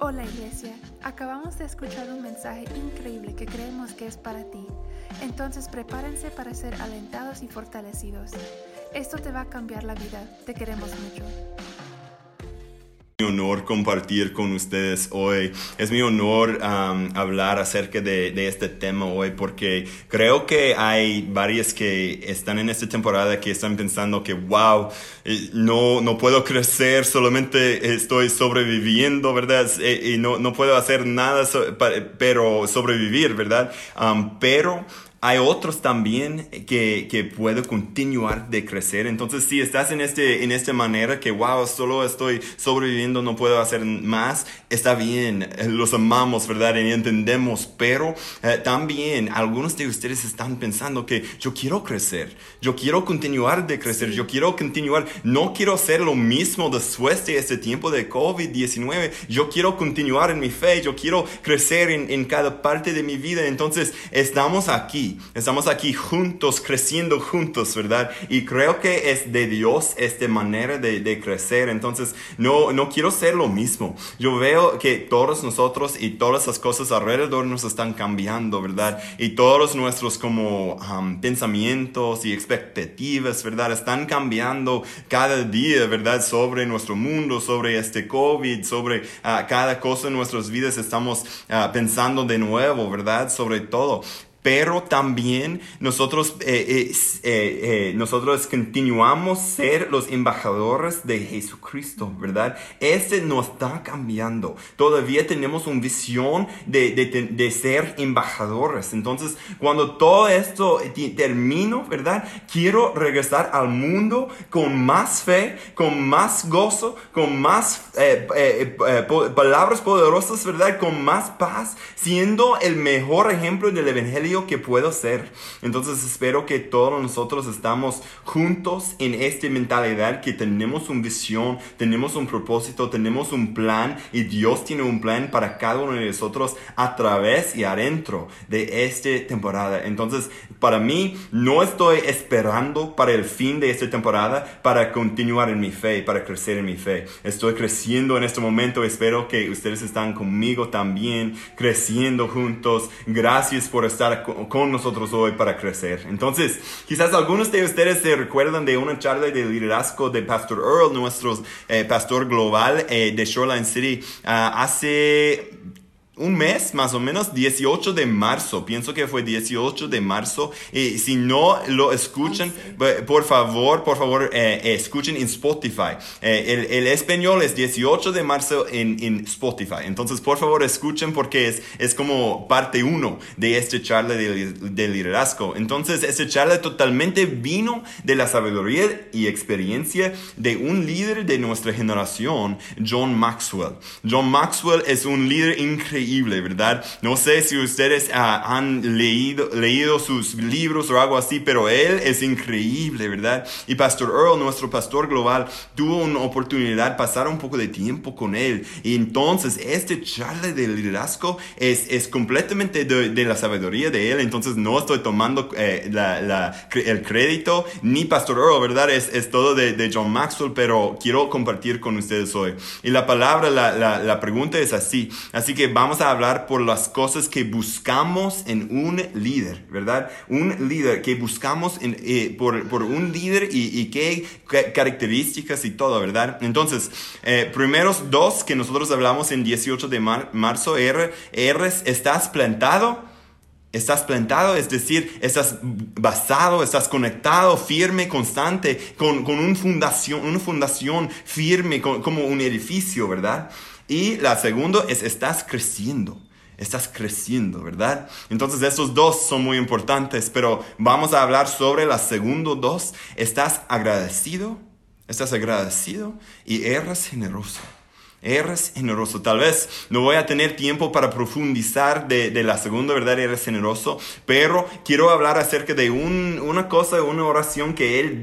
Hola iglesia, acabamos de escuchar un mensaje increíble que creemos que es para ti. Entonces prepárense para ser alentados y fortalecidos. Esto te va a cambiar la vida. Te queremos mucho mi honor compartir con ustedes hoy. Es mi honor hablar acerca de, este tema hoy porque creo que hay varias que están en esta temporada que están pensando que, wow, eh, no, no puedo crecer, solamente estoy sobreviviendo, ¿verdad? Eh, y no, no puedo hacer nada, pero sobrevivir, ¿verdad? pero hay otros también que, que puedo continuar de crecer. Entonces, si estás en, este, en esta manera que, wow, solo estoy sobreviviendo, no puedo hacer más, está bien, los amamos, ¿verdad? Y entendemos, pero eh, también algunos de ustedes están pensando que yo quiero crecer, yo quiero continuar de crecer, yo quiero continuar, no quiero hacer lo mismo después de este tiempo de COVID-19, yo quiero continuar en mi fe, yo quiero crecer en, en cada parte de mi vida. Entonces, estamos aquí estamos aquí juntos, creciendo juntos, ¿verdad? Y creo que es de Dios esta manera de, de, crecer. Entonces, no, no quiero ser lo mismo. Yo veo que todos nosotros y todas las cosas alrededor nos están cambiando, ¿verdad? Y todos nuestros como um, pensamientos y expectativas, ¿verdad? Están cambiando cada día, ¿verdad? Sobre nuestro mundo, sobre este COVID, sobre uh, cada cosa en nuestras vidas estamos uh, pensando de nuevo, ¿verdad? Sobre todo pero también nosotros, eh, eh, eh, nosotros continuamos ser los embajadores de Jesucristo, ¿verdad? Este no está cambiando. Todavía tenemos una visión de, de, de ser embajadores. Entonces, cuando todo esto termino, ¿verdad? Quiero regresar al mundo con más fe, con más gozo, con más palabras poderosas, ¿verdad? Con más paz, siendo el mejor ejemplo del Evangelio que puedo ser. Entonces espero que todos nosotros estamos juntos en esta mentalidad que tenemos una visión, tenemos un propósito, tenemos un plan y Dios tiene un plan para cada uno de nosotros a través y adentro de esta temporada. Entonces, para mí, no estoy esperando para el fin de esta temporada para continuar en mi fe, para crecer en mi fe. Estoy creciendo en este momento. Espero que ustedes están conmigo también, creciendo juntos. Gracias por estar con nosotros hoy para crecer. Entonces, quizás algunos de ustedes se recuerdan de una charla de liderazgo de Pastor Earl, nuestro eh, pastor global eh, de Shoreline City, ah, hace un mes más o menos, 18 de marzo, pienso que fue 18 de marzo. Y si no lo escuchan, por favor, por favor, eh, escuchen en Spotify. Eh, el, el, español es 18 de marzo en, en, Spotify. Entonces, por favor, escuchen porque es, es como parte uno de esta charla de, de liderazgo. Entonces, esta charla totalmente vino de la sabiduría y experiencia de un líder de nuestra generación, John Maxwell. John Maxwell es un líder increíble ¿verdad? No sé si ustedes ah, han leído, leído sus libros o algo así, pero él es increíble, ¿verdad? Y Pastor Earl, nuestro pastor global, tuvo una oportunidad de pasar un poco de tiempo con él. Y entonces, este charla de liderazgo es, es completamente de, la sabiduría de él. Entonces, no estoy tomando eh, el crédito, ni Pastor Earl, ¿verdad? Es, es todo de, de, John Maxwell, pero quiero compartir con ustedes hoy. Y la palabra, la, la, la pregunta es así. Así que vamos a hablar por las cosas que buscamos en un líder, ¿verdad? Un líder que buscamos en, eh, por, por, un líder y, y, qué características y todo, ¿verdad? Entonces, eh, primeros dos que nosotros hablamos en 18 de marzo, R, R, ¿estás plantado? Estás plantado, es decir, estás basado, estás conectado, firme, constante, con, con una, fundación, una fundación firme, como un edificio, ¿verdad? Y la segunda es estás creciendo. Estás creciendo, ¿verdad? Entonces estos dos son muy importantes, pero vamos a hablar sobre la segunda dos. ¿Estás agradecido? ¿Estás agradecido? Y eres generoso. Eres generoso. Tal vez no voy a tener tiempo para profundizar de, de la segunda verdad, eres generoso, pero quiero hablar acerca de un, una cosa, una oración que él,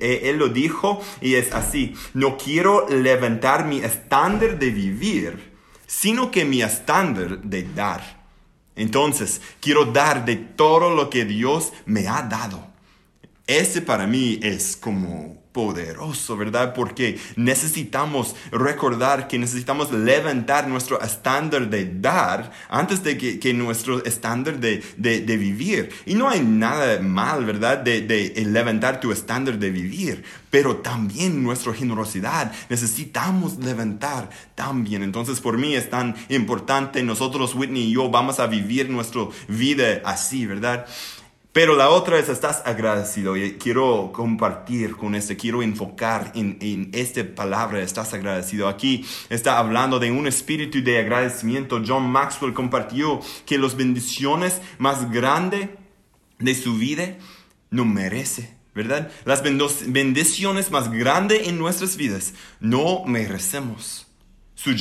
eh, él lo dijo y es así. No quiero levantar mi estándar de vivir, sino que mi estándar de dar. Entonces, quiero dar de todo lo que Dios me ha dado. Ese para mí es como poderoso, ¿verdad? Porque necesitamos recordar que necesitamos levantar nuestro estándar de dar antes de que, nuestro estándar de, de, vivir. Y no hay nada mal, ¿verdad? De, de levantar tu estándar de vivir, pero también nuestra generosidad necesitamos levantar también. Entonces, por mí es tan importante, nosotros, Whitney y yo, vamos a vivir nuestra vida así, ¿verdad? Pero la otra es, estás agradecido. Y quiero compartir con este, quiero enfocar en, en esta palabra, estás agradecido. Aquí está hablando de un espíritu de agradecimiento. John Maxwell compartió que las bendiciones más grandes de su vida no merece. ¿Verdad? Las bendiciones más grandes en nuestras vidas no merecemos. Su,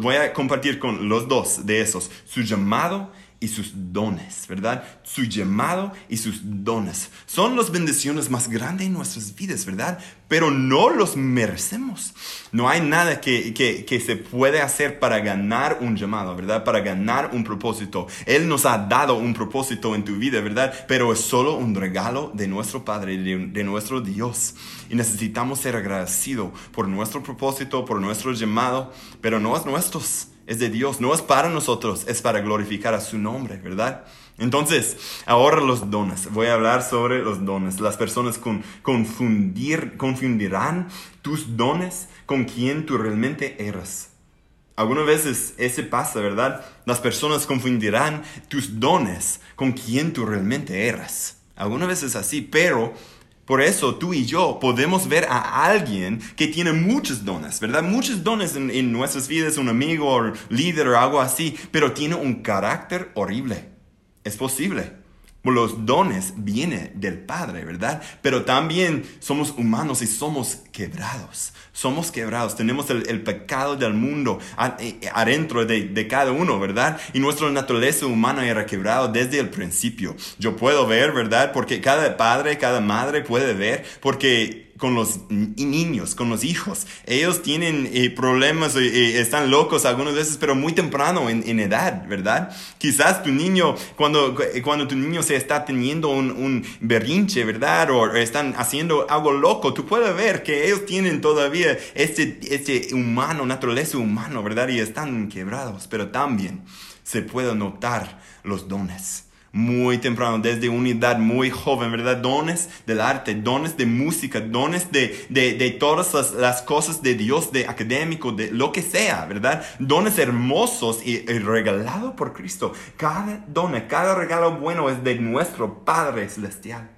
voy a compartir con los dos de esos. Su llamado y sus dones, ¿verdad? Su llamado y sus dones. Son las bendiciones más grandes en nuestras vidas, ¿verdad? Pero no los merecemos. No hay nada que, que, se puede hacer para ganar un llamado, ¿verdad? Para ganar un propósito. Él nos ha dado un propósito en tu vida, ¿verdad? Pero es solo un regalo de nuestro Padre, de, de nuestro Dios. Y necesitamos ser agradecidos por nuestro propósito, por nuestro llamado, pero no es nuestros es de Dios, no es para nosotros, es para glorificar a su nombre, ¿verdad? Entonces, ahora los dones. Voy a hablar sobre los dones. Las personas con, confundir, confundirán tus dones con quien tú realmente eres. Algunas veces ese pasa, ¿verdad? Las personas confundirán tus dones con quien tú realmente eres. Algunas veces así, pero por eso tú y yo podemos ver a alguien que tiene muchos dones, ¿verdad? Muchos dones en, nuestras vidas, un amigo o líder o algo así, pero tiene un carácter horrible. Es posible. Los dones vienen del Padre, ¿verdad? Pero también somos humanos y somos quebrados. Somos quebrados. Tenemos el, pecado del mundo eh, adentro de, de, cada uno, ¿verdad? Y nuestra naturaleza humana era quebrada desde el principio. Yo puedo ver, ¿verdad? Porque cada padre, cada madre puede ver, porque con los niños, con los hijos. Ellos tienen eh, problemas, eh, eh, están locos algunas veces, pero muy temprano en, edad, ¿verdad? Quizás tu niño, cuando, cuando tu niño se está teniendo un, un, berrinche, ¿verdad? O están haciendo algo loco, tú puedes ver que ellos tienen todavía este, este humano, naturaleza humano, ¿verdad? Y están quebrados, pero también se puede notar los dones muy temprano, desde una edad muy joven, ¿verdad? Dones del arte, dones de música, dones de, de, de todas las, cosas de Dios, de académico, de lo que sea, ¿verdad? Dones hermosos y, regalados por Cristo. Cada don, cada regalo bueno es de nuestro Padre Celestial.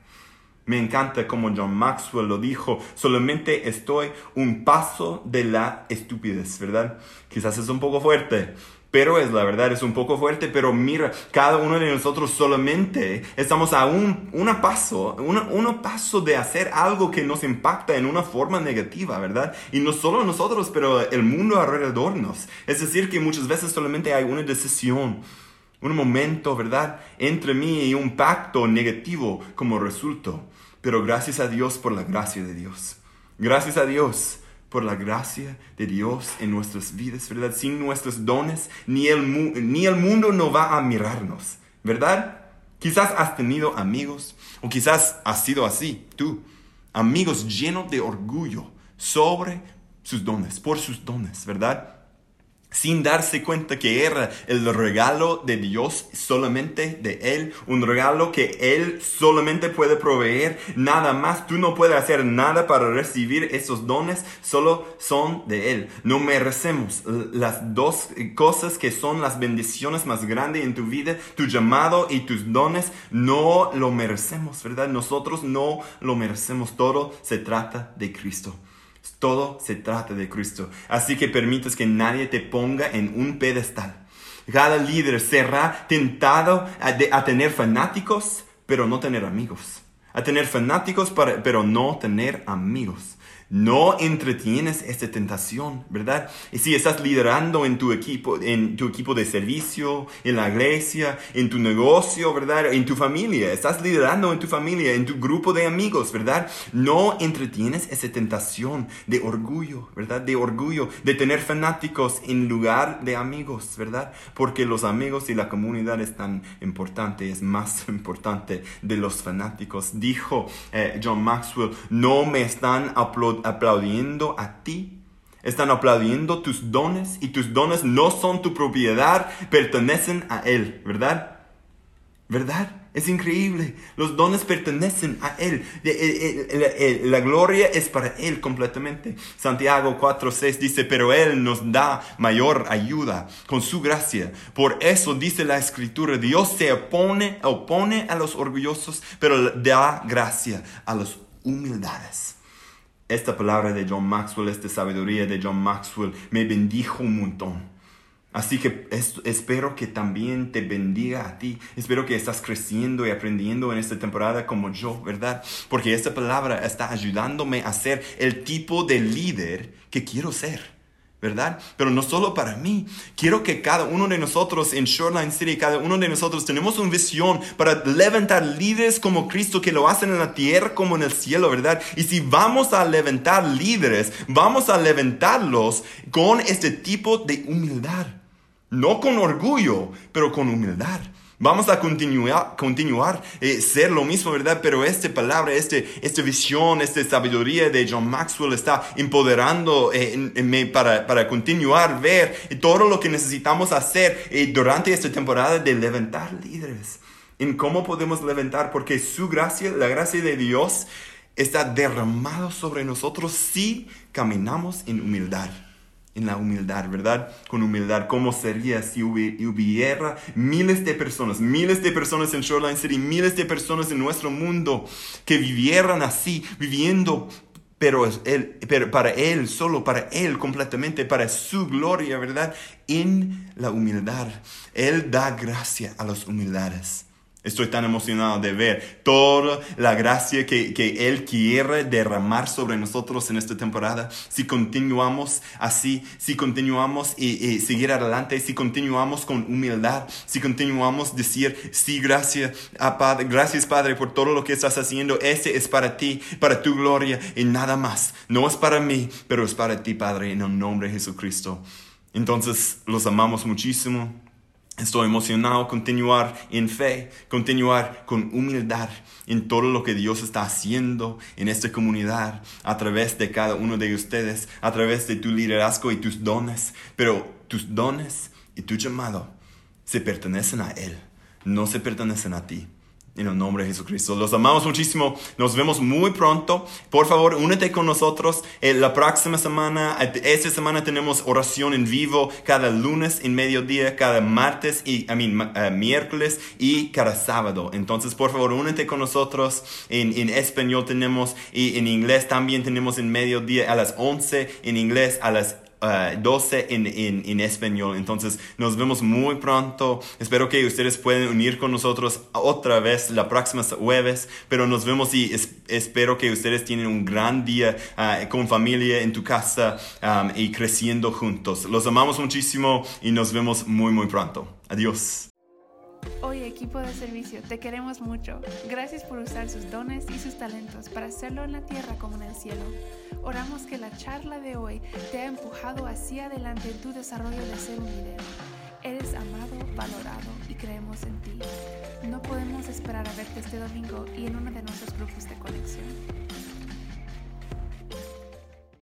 Me encanta como John Maxwell lo dijo, solamente estoy un paso de la estupidez, ¿verdad? Quizás es un poco fuerte, pero es la verdad, es un poco fuerte, pero mira, cada uno de nosotros solamente estamos a un una paso, un paso de hacer algo que nos impacta en una forma negativa, ¿verdad? Y no solo nosotros, pero el mundo alrededor nos. Es decir, que muchas veces solamente hay una decisión, un momento, ¿verdad? Entre mí y un pacto negativo como resultado. Pero gracias a Dios por la gracia de Dios. Gracias a Dios por la gracia de Dios en nuestras vidas, ¿verdad? Sin nuestros dones, ni el, ni el mundo no va a mirarnos, ¿verdad? Quizás has tenido amigos, o quizás has sido así, tú, amigos llenos de orgullo sobre sus dones, por sus dones, ¿verdad? Sin darse cuenta que era el regalo de Dios solamente de Él, un regalo que Él solamente puede proveer, nada más, tú no puedes hacer nada para recibir esos dones, solo son de Él. No merecemos las dos cosas que son las bendiciones más grandes en tu vida, tu llamado y tus dones, no lo merecemos, ¿verdad? Nosotros no lo merecemos, todo se trata de Cristo. Todo se trata de Cristo. Así que permites que nadie te ponga en un pedestal. Cada líder será tentado a, tener fanáticos, pero no tener amigos. A tener fanáticos, pero no tener amigos. No entretienes esta tentación, ¿verdad? Y si estás liderando en tu equipo, en tu equipo de servicio, en la iglesia, en tu negocio, ¿verdad? En tu familia, estás liderando en tu familia, en tu grupo de amigos, ¿verdad? No entretienes esa tentación de orgullo, ¿verdad? De orgullo, de tener fanáticos en lugar de amigos, ¿verdad? Porque los amigos y la comunidad es tan importante, es más importante de los fanáticos. Dijo eh, John Maxwell, no me están aplaudiendo aplaudiendo a ti. Están aplaudiendo tus dones y tus dones no son tu propiedad, pertenecen a Él, ¿verdad? ¿Verdad? Es increíble. Los dones pertenecen a Él. La gloria es para Él completamente. Santiago 4.6 dice, pero Él nos da mayor ayuda con su gracia. Por eso dice la escritura, Dios se opone, opone a los orgullosos, pero da gracia a los humildades esta palabra de John Maxwell, esta sabiduría de John Maxwell me bendijo un montón. Así que espero que también te bendiga a ti. Espero que estás creciendo y aprendiendo en esta temporada como yo, ¿verdad? Porque esta palabra está ayudándome a ser el tipo de líder que quiero ser. Pero no solo para mí. Quiero que cada uno de nosotros en Shoreline City, cada uno de nosotros tenemos una visión para levantar líderes como Cristo que lo hacen en la tierra como en el cielo, ¿verdad? Y si vamos a levantar líderes, vamos a levantarlos con este tipo de humildad. No con orgullo, pero con humildad. Vamos a continuar, continuar eh, ser lo mismo, ¿verdad? Pero esta palabra, este, esta visión, esta sabiduría de John Maxwell está empoderando eh, para, para continuar ver todo lo que necesitamos hacer eh, durante esta temporada de levantar líderes. En cómo podemos levantar, porque su gracia, la gracia de Dios, está derramado sobre nosotros si caminamos en humildad en la humildad, ¿verdad? Con humildad. ¿Cómo sería si hubiera miles de personas, miles de personas en Shoreline City, miles de personas en nuestro mundo que vivieran así, viviendo pero, él, pero para Él, solo para Él completamente, para su gloria, ¿verdad? En la humildad. Él da gracia a las humildades. Estoy tan emocionado de ver toda la gracia que, que, Él quiere derramar sobre nosotros en esta temporada. Si continuamos así, si continuamos y, seguir adelante, si continuamos con humildad, si continuamos decir, sí, gracias, a Padre, gracias Padre por todo lo que estás haciendo. Ese es para ti, para tu gloria y nada más. No es para mí, pero es para ti, Padre, en el nombre de Jesucristo. Entonces, los amamos muchísimo. Estoy emocionado continuar en fe, continuar con humildad en todo lo que Dios está haciendo en esta comunidad a través de cada uno de ustedes, a través de tu liderazgo y tus dones. Pero tus dones y tu llamado se pertenecen a Él, no se pertenecen a ti. En el nombre de Jesucristo. Los amamos muchísimo. Nos vemos muy pronto. Por favor, únete con nosotros. Eh, la próxima semana, eh, esta semana tenemos oración en vivo cada lunes en mediodía, cada martes y, I mean, eh, miércoles y cada sábado. Entonces, por favor, únete con nosotros. En, en español tenemos y en inglés también tenemos en mediodía a las 11, en inglés a las 12 uh, en, en, en, español. Entonces nos vemos muy pronto. Espero que ustedes puedan unir con nosotros otra vez la próxima jueves. Pero nos vemos y espero que ustedes tienen un gran día uh, con familia en tu casa um, y creciendo juntos. Los amamos muchísimo y nos vemos muy muy pronto. Adiós. Hoy equipo de servicio, te queremos mucho. Gracias por usar sus dones y sus talentos para hacerlo en la tierra como en el cielo. Oramos que la charla de hoy te ha empujado hacia adelante en tu desarrollo de ser un líder. Eres amado, valorado y creemos en ti. No podemos esperar a verte este domingo y en uno de nuestros grupos de conexión.